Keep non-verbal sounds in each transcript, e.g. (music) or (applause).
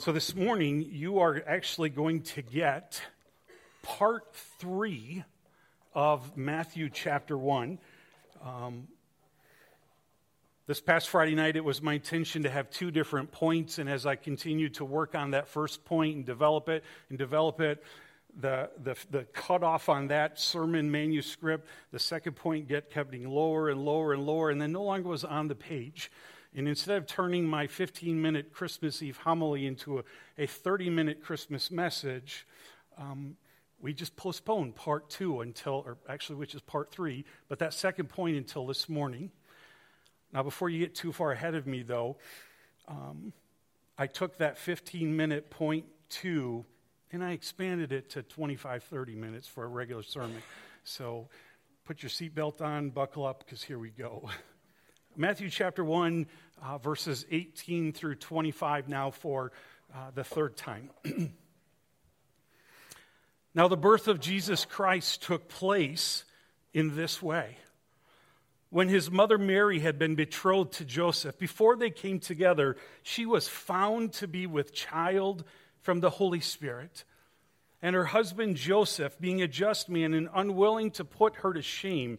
So this morning, you are actually going to get part three of Matthew chapter one. Um, this past Friday night, it was my intention to have two different points, and as I continued to work on that first point and develop it and develop it, the, the, the cutoff on that sermon manuscript, the second point get kept getting lower and lower and lower, and then no longer was on the page. And instead of turning my 15 minute Christmas Eve homily into a 30 minute Christmas message, um, we just postponed part two until, or actually, which is part three, but that second point until this morning. Now, before you get too far ahead of me, though, um, I took that 15 minute point two and I expanded it to 25, 30 minutes for a regular sermon. So put your seatbelt on, buckle up, because here we go. (laughs) Matthew chapter 1, uh, verses 18 through 25 now for uh, the third time. (clears throat) now, the birth of Jesus Christ took place in this way. When his mother Mary had been betrothed to Joseph, before they came together, she was found to be with child from the Holy Spirit. And her husband Joseph, being a just man and unwilling to put her to shame,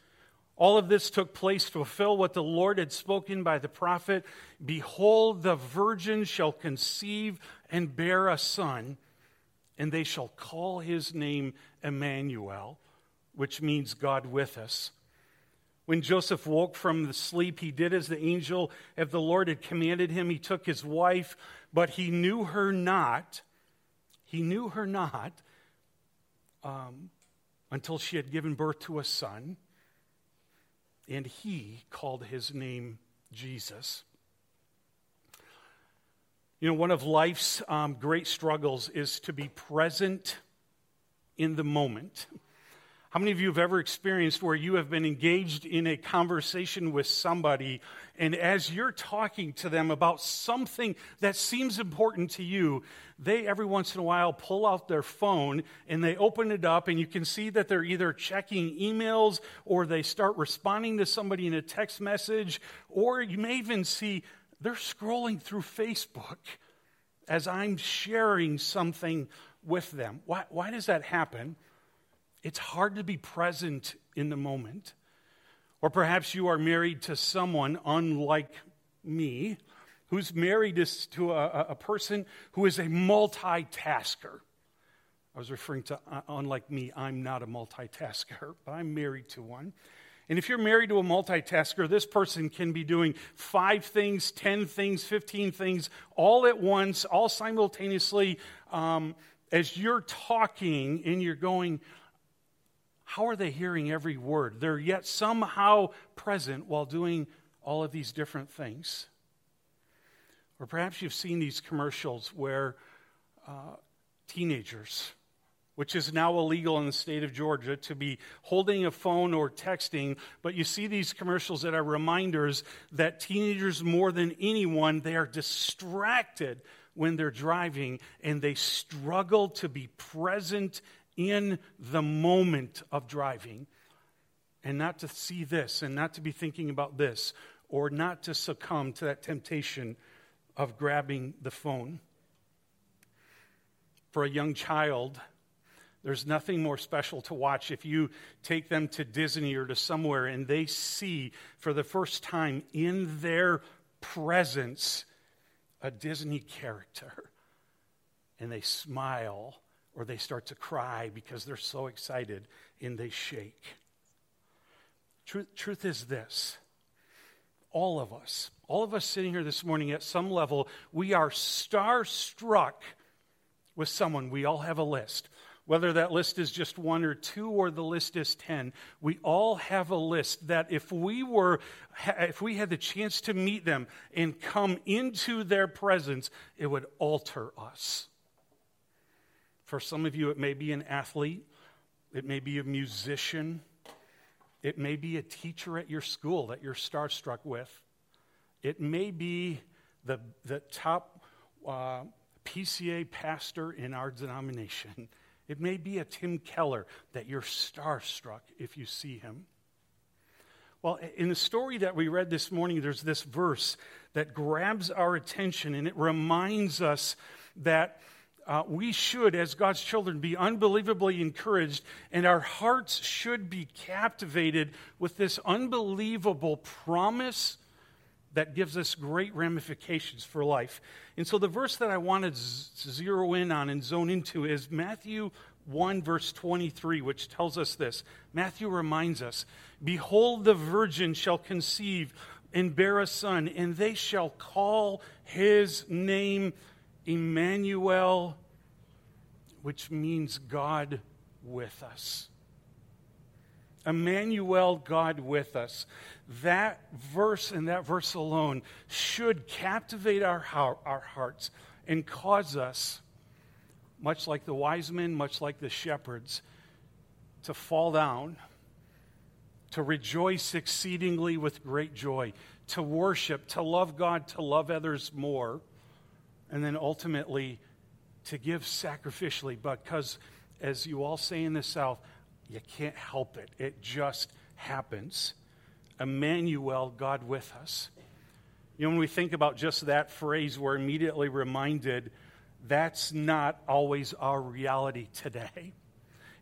All of this took place to fulfill what the Lord had spoken by the prophet Behold, the virgin shall conceive and bear a son, and they shall call his name Emmanuel, which means God with us. When Joseph woke from the sleep, he did as the angel of the Lord had commanded him. He took his wife, but he knew her not. He knew her not um, until she had given birth to a son and he called his name Jesus. You know, one of life's um, great struggles is to be present in the moment. How many of you have ever experienced where you have been engaged in a conversation with somebody, and as you're talking to them about something that seems important to you, they every once in a while pull out their phone and they open it up, and you can see that they're either checking emails or they start responding to somebody in a text message, or you may even see they're scrolling through Facebook as I'm sharing something with them. Why, why does that happen? It's hard to be present in the moment. Or perhaps you are married to someone unlike me who's married to a, a person who is a multitasker. I was referring to, uh, unlike me, I'm not a multitasker, (laughs) but I'm married to one. And if you're married to a multitasker, this person can be doing five things, 10 things, 15 things all at once, all simultaneously. Um, as you're talking and you're going, how are they hearing every word? They're yet somehow present while doing all of these different things. Or perhaps you've seen these commercials where uh, teenagers, which is now illegal in the state of Georgia, to be holding a phone or texting, but you see these commercials that are reminders that teenagers, more than anyone, they are distracted when they're driving and they struggle to be present in the moment of driving and not to see this and not to be thinking about this or not to succumb to that temptation of grabbing the phone. For a young child, there's nothing more special to watch if you take them to Disney or to somewhere and they see for the first time in their presence a Disney character and they smile or they start to cry because they're so excited and they shake. Truth, truth is this all of us, all of us sitting here this morning at some level, we are starstruck with someone. We all have a list. Whether that list is just one or two or the list is 10, we all have a list that if we were, if we had the chance to meet them and come into their presence, it would alter us. For some of you, it may be an athlete, it may be a musician, it may be a teacher at your school that you're starstruck with, it may be the, the top uh, PCA pastor in our denomination. It may be a Tim Keller that you're starstruck if you see him. Well, in the story that we read this morning, there's this verse that grabs our attention and it reminds us that uh, we should, as God's children, be unbelievably encouraged, and our hearts should be captivated with this unbelievable promise that gives us great ramifications for life. And so the verse that I wanted to zero in on and zone into is Matthew 1, verse 23, which tells us this. Matthew reminds us Behold, the virgin shall conceive and bear a son, and they shall call his name Emmanuel, which means God with us. Emmanuel, God with us. That verse and that verse alone should captivate our, our hearts and cause us, much like the wise men, much like the shepherds, to fall down, to rejoice exceedingly with great joy, to worship, to love God, to love others more, and then ultimately to give sacrificially because, as you all say in the South, you can't help it. It just happens. Emmanuel, God with us. You know, when we think about just that phrase, we're immediately reminded that's not always our reality today.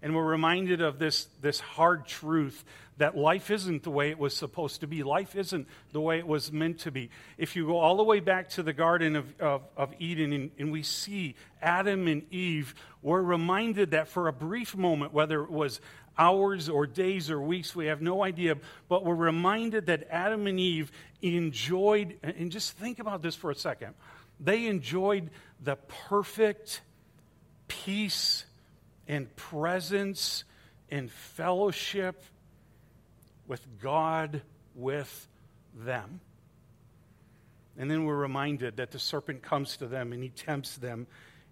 And we're reminded of this, this hard truth that life isn't the way it was supposed to be. Life isn't the way it was meant to be. If you go all the way back to the Garden of, of, of Eden and, and we see Adam and Eve, we're reminded that for a brief moment, whether it was hours or days or weeks, we have no idea, but we're reminded that Adam and Eve enjoyed, and just think about this for a second, they enjoyed the perfect peace and presence and fellowship with God with them. And then we're reminded that the serpent comes to them and he tempts them.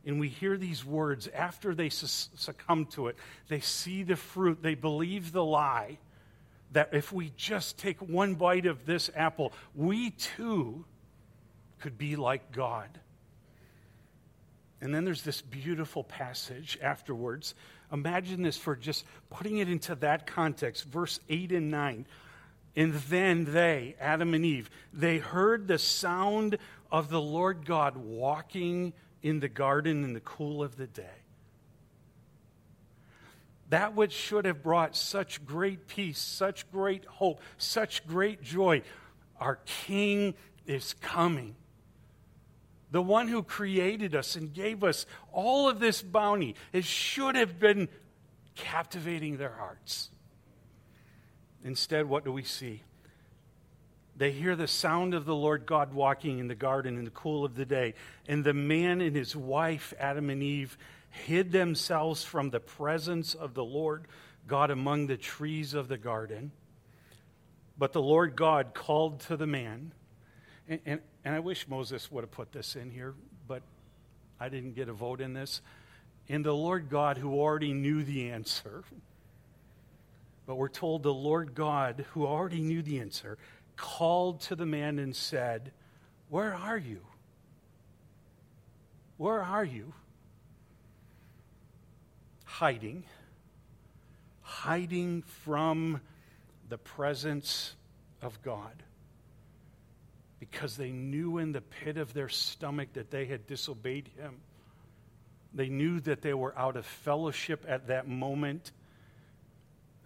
And we hear these words after they succumb to it. They see the fruit, they believe the lie that if we just take one bite of this apple, we too could be like God. And then there's this beautiful passage afterwards. Imagine this for just putting it into that context, verse 8 and 9. And then they, Adam and Eve, they heard the sound of the Lord God walking in the garden in the cool of the day. That which should have brought such great peace, such great hope, such great joy. Our King is coming the one who created us and gave us all of this bounty, it should have been captivating their hearts. Instead, what do we see? They hear the sound of the Lord God walking in the garden in the cool of the day. And the man and his wife, Adam and Eve, hid themselves from the presence of the Lord God among the trees of the garden. But the Lord God called to the man. And, and, and I wish Moses would have put this in here, but I didn't get a vote in this. In the Lord God, who already knew the answer, but we're told the Lord God, who already knew the answer, called to the man and said, Where are you? Where are you? Hiding. Hiding from the presence of God because they knew in the pit of their stomach that they had disobeyed him. They knew that they were out of fellowship at that moment.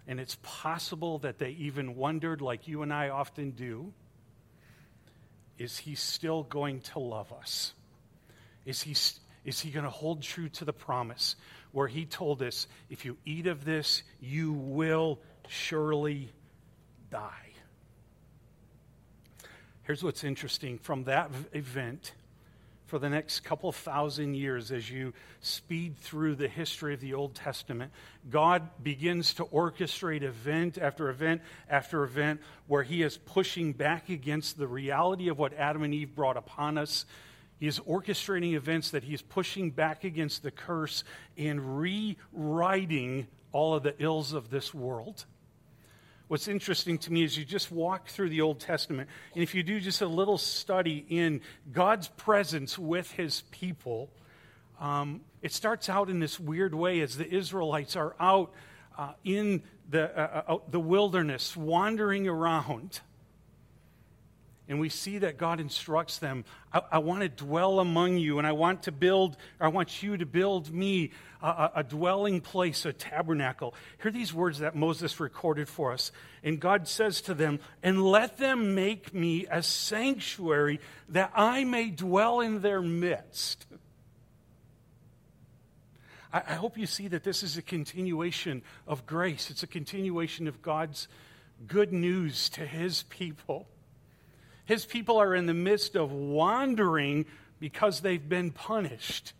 And it's possible that they even wondered, like you and I often do, is he still going to love us? Is he, is he going to hold true to the promise where he told us, if you eat of this, you will surely die? Here's what's interesting from that event for the next couple thousand years, as you speed through the history of the Old Testament, God begins to orchestrate event after event after event where He is pushing back against the reality of what Adam and Eve brought upon us. He is orchestrating events that he is pushing back against the curse and rewriting all of the ills of this world. What's interesting to me is you just walk through the Old Testament, and if you do just a little study in God's presence with his people, um, it starts out in this weird way as the Israelites are out uh, in the, uh, uh, the wilderness, wandering around. And we see that God instructs them I, I want to dwell among you, and I want to build, I want you to build me a, a, dwelling place, a tabernacle. Hear these words that Moses recorded for us. And God says to them, And let them make me a sanctuary that I may dwell in their midst. I, I hope you see that this is a continuation of grace, it's a continuation of God's good news to his people. His people are in the midst of wandering because they've been punished.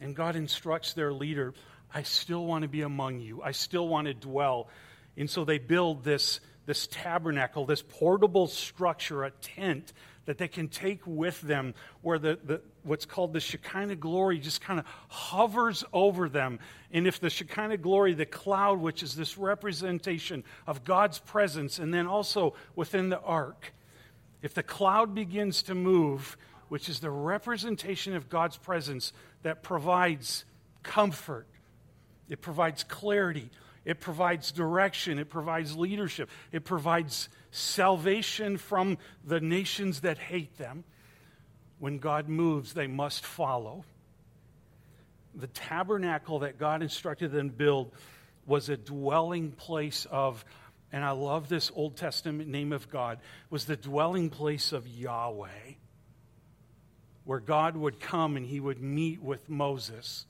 And God instructs their leader, I still want to be among you. I still want to dwell. And so they build this, this tabernacle, this portable structure, a tent that they can take with them, where the, the, what's called the Shekinah glory just kind of hovers over them. And if the Shekinah glory, the cloud, which is this representation of God's presence, and then also within the ark, if the cloud begins to move, which is the representation of God's presence that provides comfort, it provides clarity, it provides direction, it provides leadership, it provides salvation from the nations that hate them. When God moves, they must follow. The tabernacle that God instructed them to build was a dwelling place of, and I love this Old Testament name of God, was the dwelling place of Yahweh, where God would come and he would meet with Moses.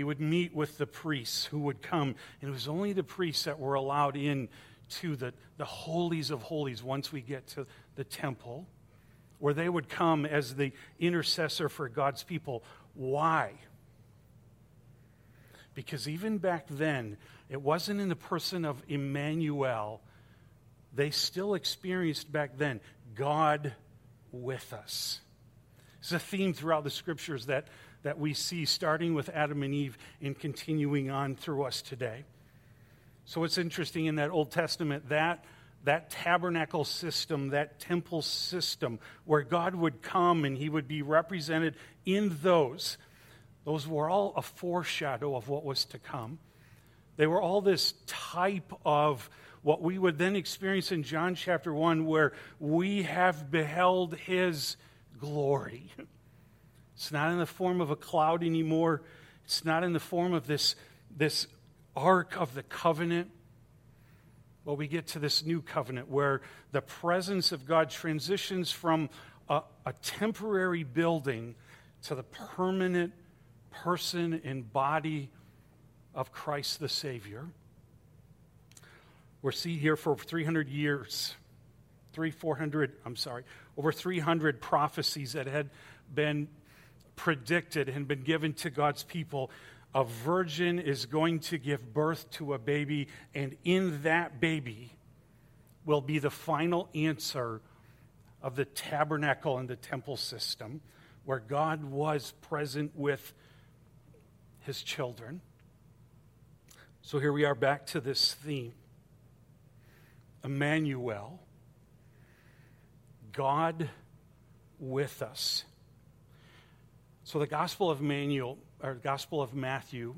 He would meet with the priests who would come, and it was only the priests that were allowed in to the, the holies of holies once we get to the temple, where they would come as the intercessor for God's people. Why? Because even back then, it wasn't in the person of Emmanuel. They still experienced back then God with us. It's a theme throughout the scriptures that, that we see, starting with Adam and Eve and continuing on through us today. So it's interesting in that Old Testament that that tabernacle system, that temple system, where God would come and he would be represented in those, those were all a foreshadow of what was to come. They were all this type of what we would then experience in John chapter 1, where we have beheld his glory. (laughs) It's not in the form of a cloud anymore, it's not in the form of this, this Ark of the Covenant. Well, we get to this new covenant where the presence of God transitions from a, a temporary building to the permanent person and body of Christ the Savior. We're seen here for 300 years, three, 400, I'm sorry, over 300 prophecies that had been predicted and been given to God's people a virgin is going to give birth to a baby, and in that baby will be the final answer of the tabernacle and the temple system, where God was present with his children. So here we are back to this theme Emmanuel, God with us. So the Gospel of Emmanuel our Gospel of Matthew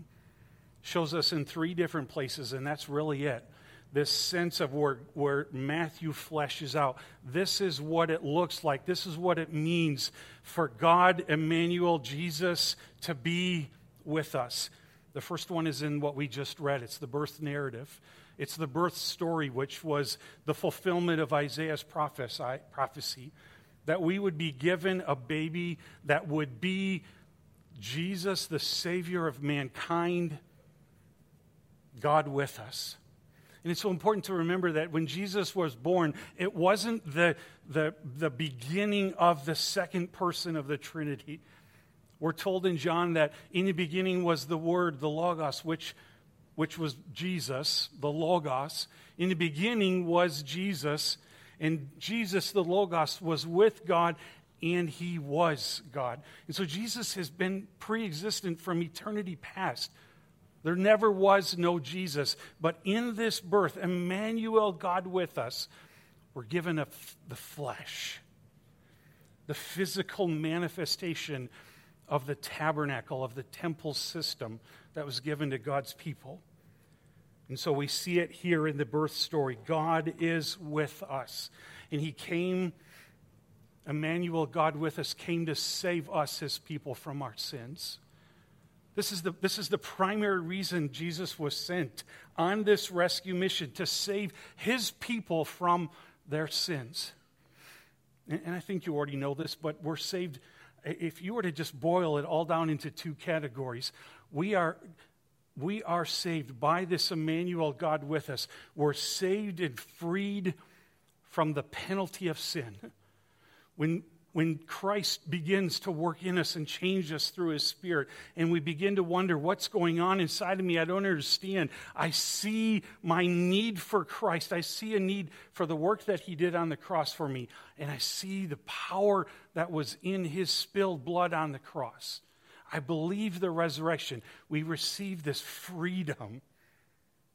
shows us in three different places, and that's really it. This sense of where, where Matthew fleshes out. This is what it looks like. This is what it means for God, Emmanuel, Jesus, to be with us. The first one is in what we just read it's the birth narrative. It's the birth story, which was the fulfillment of Isaiah's prophecy that we would be given a baby that would be Jesus, the Savior of mankind, God with us. And it's so important to remember that when Jesus was born, it wasn't the, the, the beginning of the second person of the Trinity. We're told in John that in the beginning was the Word, the Logos, which, which was Jesus, the Logos. In the beginning was Jesus, and Jesus, the Logos, was with God and he was God. And so Jesus has been pre existent from eternity past. There never was no Jesus. But in this birth, Emmanuel, God with us, we're given the flesh, the physical manifestation of the tabernacle, of the temple system that was given to God's people. And so we see it here in the birth story. God is with us. And he came, Emmanuel, God with us, came to save us, his people, from our sins. This is, the, this is the primary reason Jesus was sent on this rescue mission to save his people from their sins. And, and I think you already know this, but we're saved. If you were to just boil it all down into two categories, we are, we are saved by this Emmanuel God with us. We're saved and freed from the penalty of sin. When, when Christ begins to work in us and change us through his spirit, and we begin to wonder what's going on inside of me, I don't understand. I see my need for Christ. I see a need for the work that he did on the cross for me, and I see the power that was in his spilled blood on the cross. I believe the resurrection. We receive this freedom,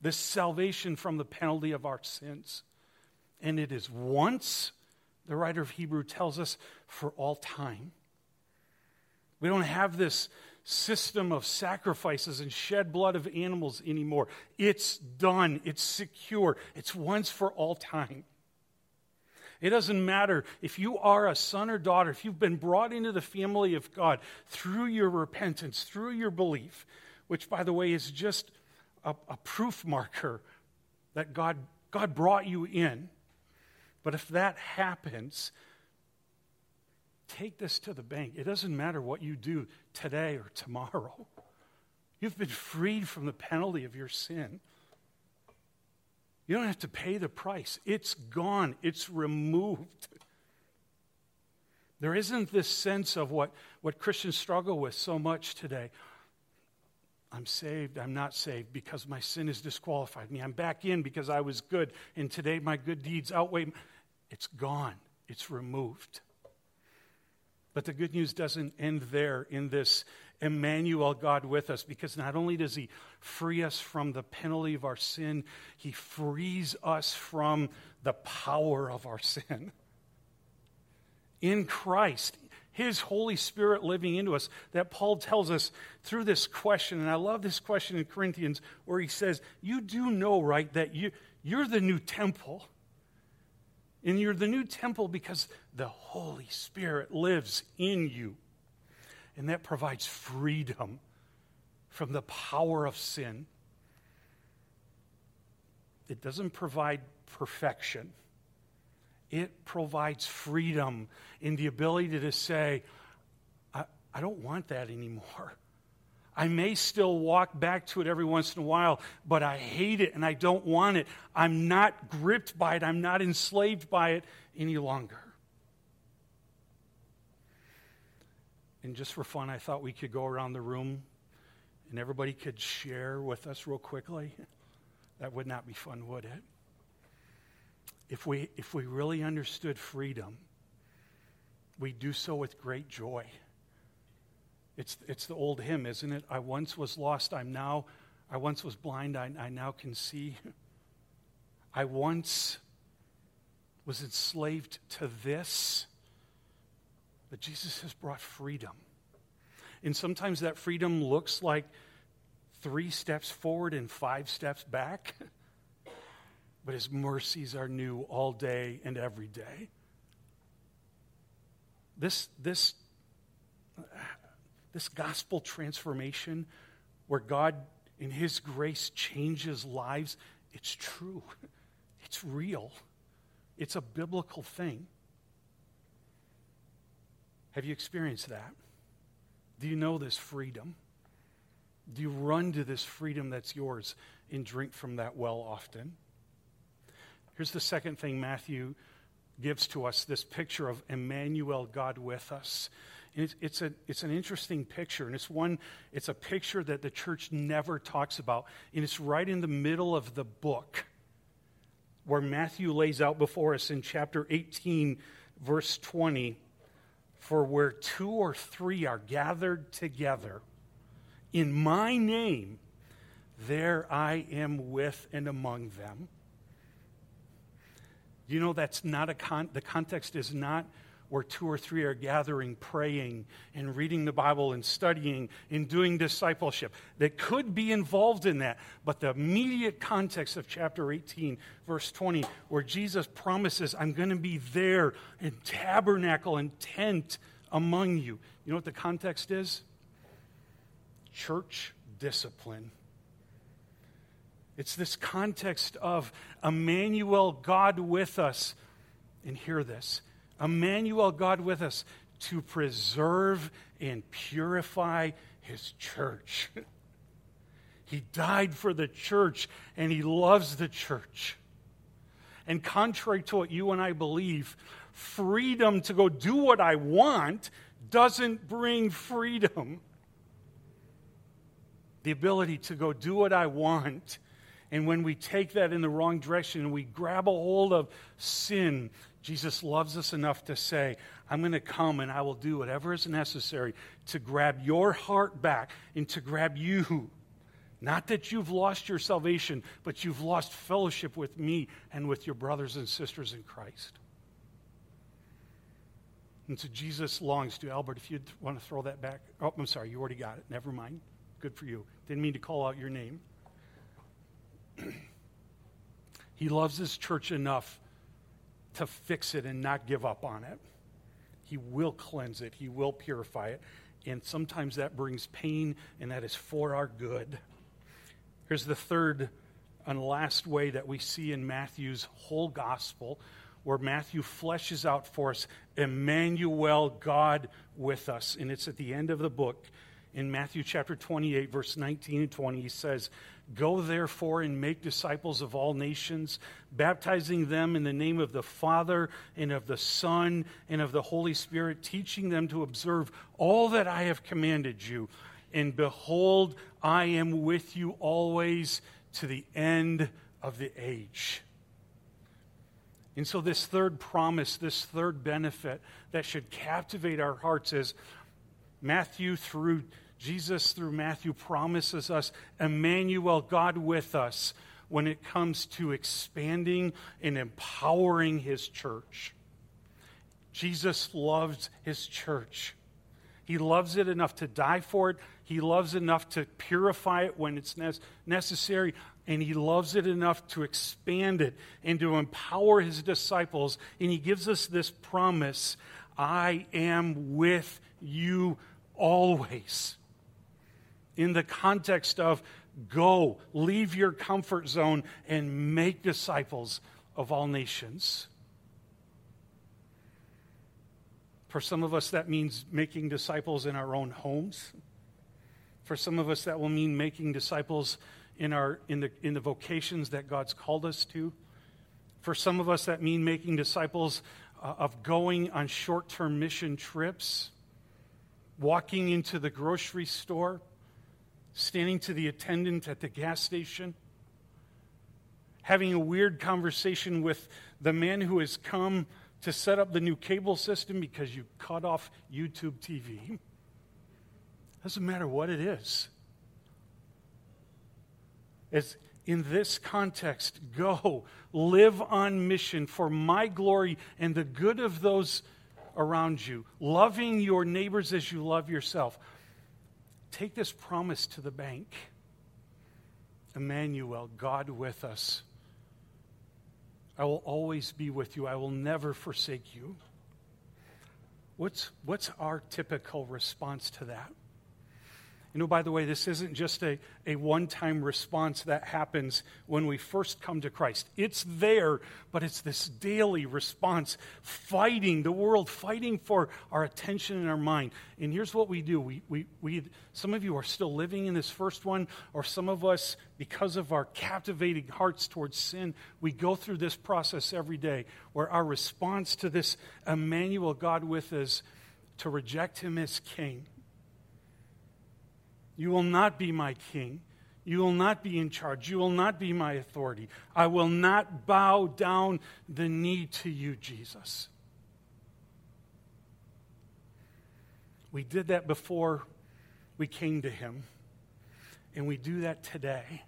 this salvation from the penalty of our sins. And it is once the writer of Hebrew tells us, for all time. We don't have this system of sacrifices and shed blood of animals anymore. It's done, it's secure, it's once for all time. It doesn't matter if you are a son or daughter, if you've been brought into the family of God through your repentance, through your belief, which, by the way, is just a, a proof marker that God, God brought you in. But if that happens, take this to the bank. It doesn't matter what you do today or tomorrow. You've been freed from the penalty of your sin. You don't have to pay the price, it's gone, it's removed. There isn't this sense of what, what Christians struggle with so much today. I'm saved, I'm not saved because my sin has disqualified me. I'm back in because I was good, and today my good deeds outweigh. It's gone, it's removed. But the good news doesn't end there in this Emmanuel, God with us, because not only does He free us from the penalty of our sin, He frees us from the power of our sin. In Christ, his Holy Spirit living into us, that Paul tells us through this question. And I love this question in Corinthians where he says, You do know, right, that you, you're the new temple. And you're the new temple because the Holy Spirit lives in you. And that provides freedom from the power of sin. It doesn't provide perfection it provides freedom in the ability to say, I, I don't want that anymore. I may still walk back to it every once in a while, but I hate it and I don't want it. I'm not gripped by it. I'm not enslaved by it any longer. And just for fun, I thought we could go around the room and everybody could share with us real quickly. (laughs) That would not be fun, would it? if we, if we really understood freedom, we do so with great joy. It's, it's the old hymn, isn't it? I once was lost, I'm now, I once was blind, I, I now can see. (laughs) I once was enslaved to this, but Jesus has brought freedom. And sometimes that freedom looks like three steps forward and five steps back. (laughs) but his mercies are new all day and every day. This, this, this gospel transformation where God, in his grace, changes lives, it's true. (laughs) It's real. It's a biblical thing. Have you experienced that? Do you know this freedom? Do you run to this freedom that's yours and drink from that well often? Here's the second thing Matthew gives to us this picture of Emmanuel, God with us. It's, it's, a, it's an interesting picture, and it's one, it's a picture that the church never talks about. And it's right in the middle of the book where Matthew lays out before us in chapter 18, verse 20, For where two or three are gathered together in my name, there I am with and among them. You know, that's not a con- the context is not where two or three are gathering, praying, and reading the Bible and studying and doing discipleship. That could be involved in that. But the immediate context of chapter 18, verse 20, where Jesus promises, I'm going to be there in tabernacle and tent among you. You know what the context is? Church discipline. It's this context of Emmanuel, God with us. And hear this Emmanuel, God with us, to preserve and purify his church. (laughs) he died for the church and he loves the church. And contrary to what you and I believe, freedom to go do what I want doesn't bring freedom. The ability to go do what I want and when we take that in the wrong direction and we grab a hold of sin, Jesus loves us enough to say, I'm going to come and I will do whatever is necessary to grab your heart back and to grab you. Not that you've lost your salvation, but you've lost fellowship with me and with your brothers and sisters in Christ. And so Jesus longs to. Albert, if you want to throw that back. Oh, I'm sorry, you already got it. Never mind. Good for you. Didn't mean to call out your name. He loves his church enough to fix it and not give up on it. He will cleanse it, he will purify it. And sometimes that brings pain, and that is for our good. Here's the third and last way that we see in Matthew's whole gospel, where Matthew fleshes out for us Emmanuel, God with us. And it's at the end of the book. In Matthew chapter 28, verse 19 and 20, he says, Go therefore and make disciples of all nations, baptizing them in the name of the Father and of the Son and of the Holy Spirit, teaching them to observe all that I have commanded you. And behold, I am with you always to the end of the age. And so, this third promise, this third benefit that should captivate our hearts is Matthew through Jesus, through Matthew, promises us Emmanuel, God with us, when it comes to expanding and empowering his church. Jesus loves his church. He loves it enough to die for it. He loves enough to purify it when it's necessary. And he loves it enough to expand it and to empower his disciples. And he gives us this promise I am with you always in the context of go, leave your comfort zone, and make disciples of all nations. For some of us, that means making disciples in our own homes. For some of us, that will mean making disciples in, our, in, the, in the vocations that God's called us to. For some of us, that means making disciples uh, of going on short term mission trips, walking into the grocery store, standing to the attendant at the gas station, having a weird conversation with the man who has come to set up the new cable system because you cut off YouTube TV. Doesn't matter what it is. As in this context, go, live on mission for my glory and the good of those around you, loving your neighbors as you love yourself. Take this promise to the bank Emmanuel, God with us. I will always be with you. I will never forsake you. What's, what's our typical response to that? You know, by the way, this isn't just a, a one time response that happens when we first come to Christ. It's there, but it's this daily response, fighting the world, fighting for our attention and our mind. And here's what we do we, we, we, some of you are still living in this first one, or some of us, because of our captivating hearts towards sin, we go through this process every day where our response to this Emmanuel God with us to reject him as king you will not be my king. You will not be in charge. You will not be my authority. I will not bow down the knee to you, Jesus. We did that before we came to Him, and we do that today.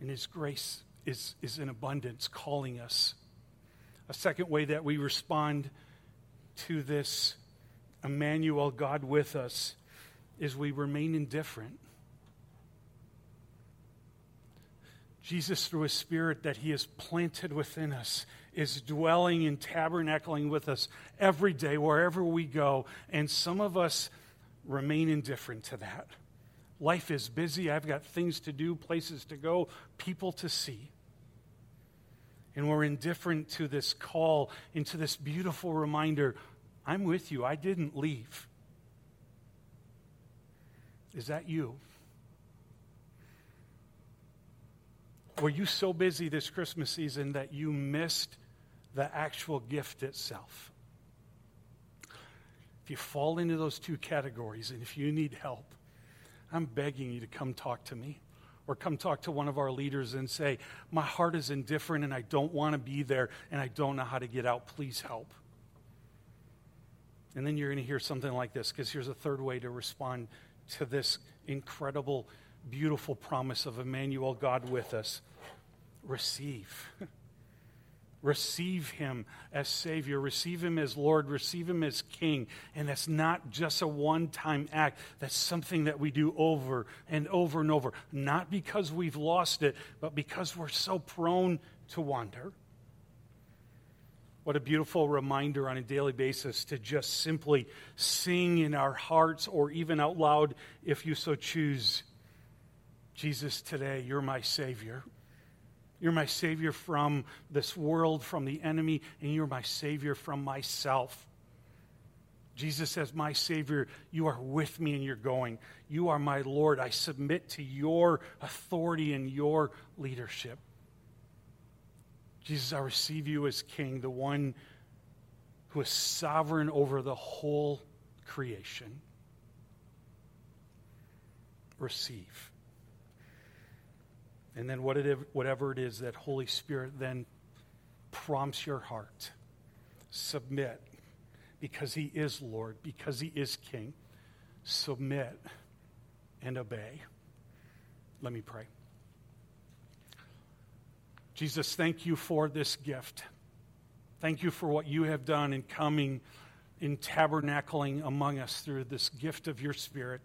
And His grace is, is in abundance, calling us. A second way that we respond to this Emmanuel, God with us, is we remain indifferent. Jesus, through his Spirit that he has planted within us, is dwelling and tabernacling with us every day, wherever we go. And some of us remain indifferent to that. Life is busy. I've got things to do, places to go, people to see. And we're indifferent to this call, into this beautiful reminder I'm with you. I didn't leave. Is that you? Were you so busy this Christmas season that you missed the actual gift itself? If you fall into those two categories and if you need help, I'm begging you to come talk to me or come talk to one of our leaders and say, My heart is indifferent and I don't want to be there and I don't know how to get out. Please help. And then you're going to hear something like this because here's a third way to respond to this incredible, beautiful promise of Emmanuel, God with us. Receive. (laughs) receive him as Savior, receive him as Lord, receive him as King. And that's not just a one time act, that's something that we do over and over and over. Not because we've lost it, but because we're so prone to wander. What a beautiful reminder on a daily basis to just simply sing in our hearts or even out loud if you so choose. Jesus, today, you're my Savior. You're my Savior from this world, from the enemy, and you're my Savior from myself. Jesus says, My Savior, you are with me and you're going. You are my Lord. I submit to your authority and your leadership. Jesus, I receive you as King, the one who is sovereign over the whole creation. Receive. And then whatever it is that Holy Spirit then prompts your heart, submit because He is Lord, because He is King. Submit and obey. Let me pray. Jesus, thank you for this gift. Thank you for what you have done in coming, in tabernacling among us through this gift of your Spirit.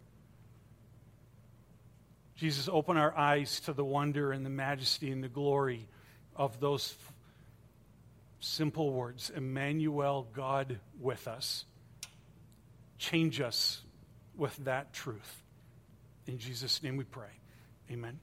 Jesus, open our eyes to the wonder and the majesty and the glory of those simple words Emmanuel, God with us. Change us with that truth. In Jesus' name we pray. Amen.